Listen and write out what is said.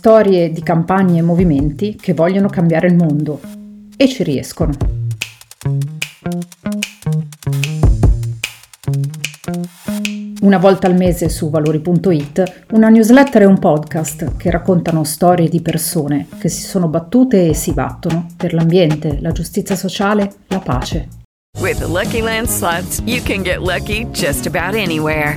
Storie di campagne e movimenti che vogliono cambiare il mondo e ci riescono. Una volta al mese su valori.it, una newsletter e un podcast che raccontano storie di persone che si sono battute e si battono per l'ambiente, la giustizia sociale, la pace. With the Lucky Land slots, you can get lucky just about anywhere.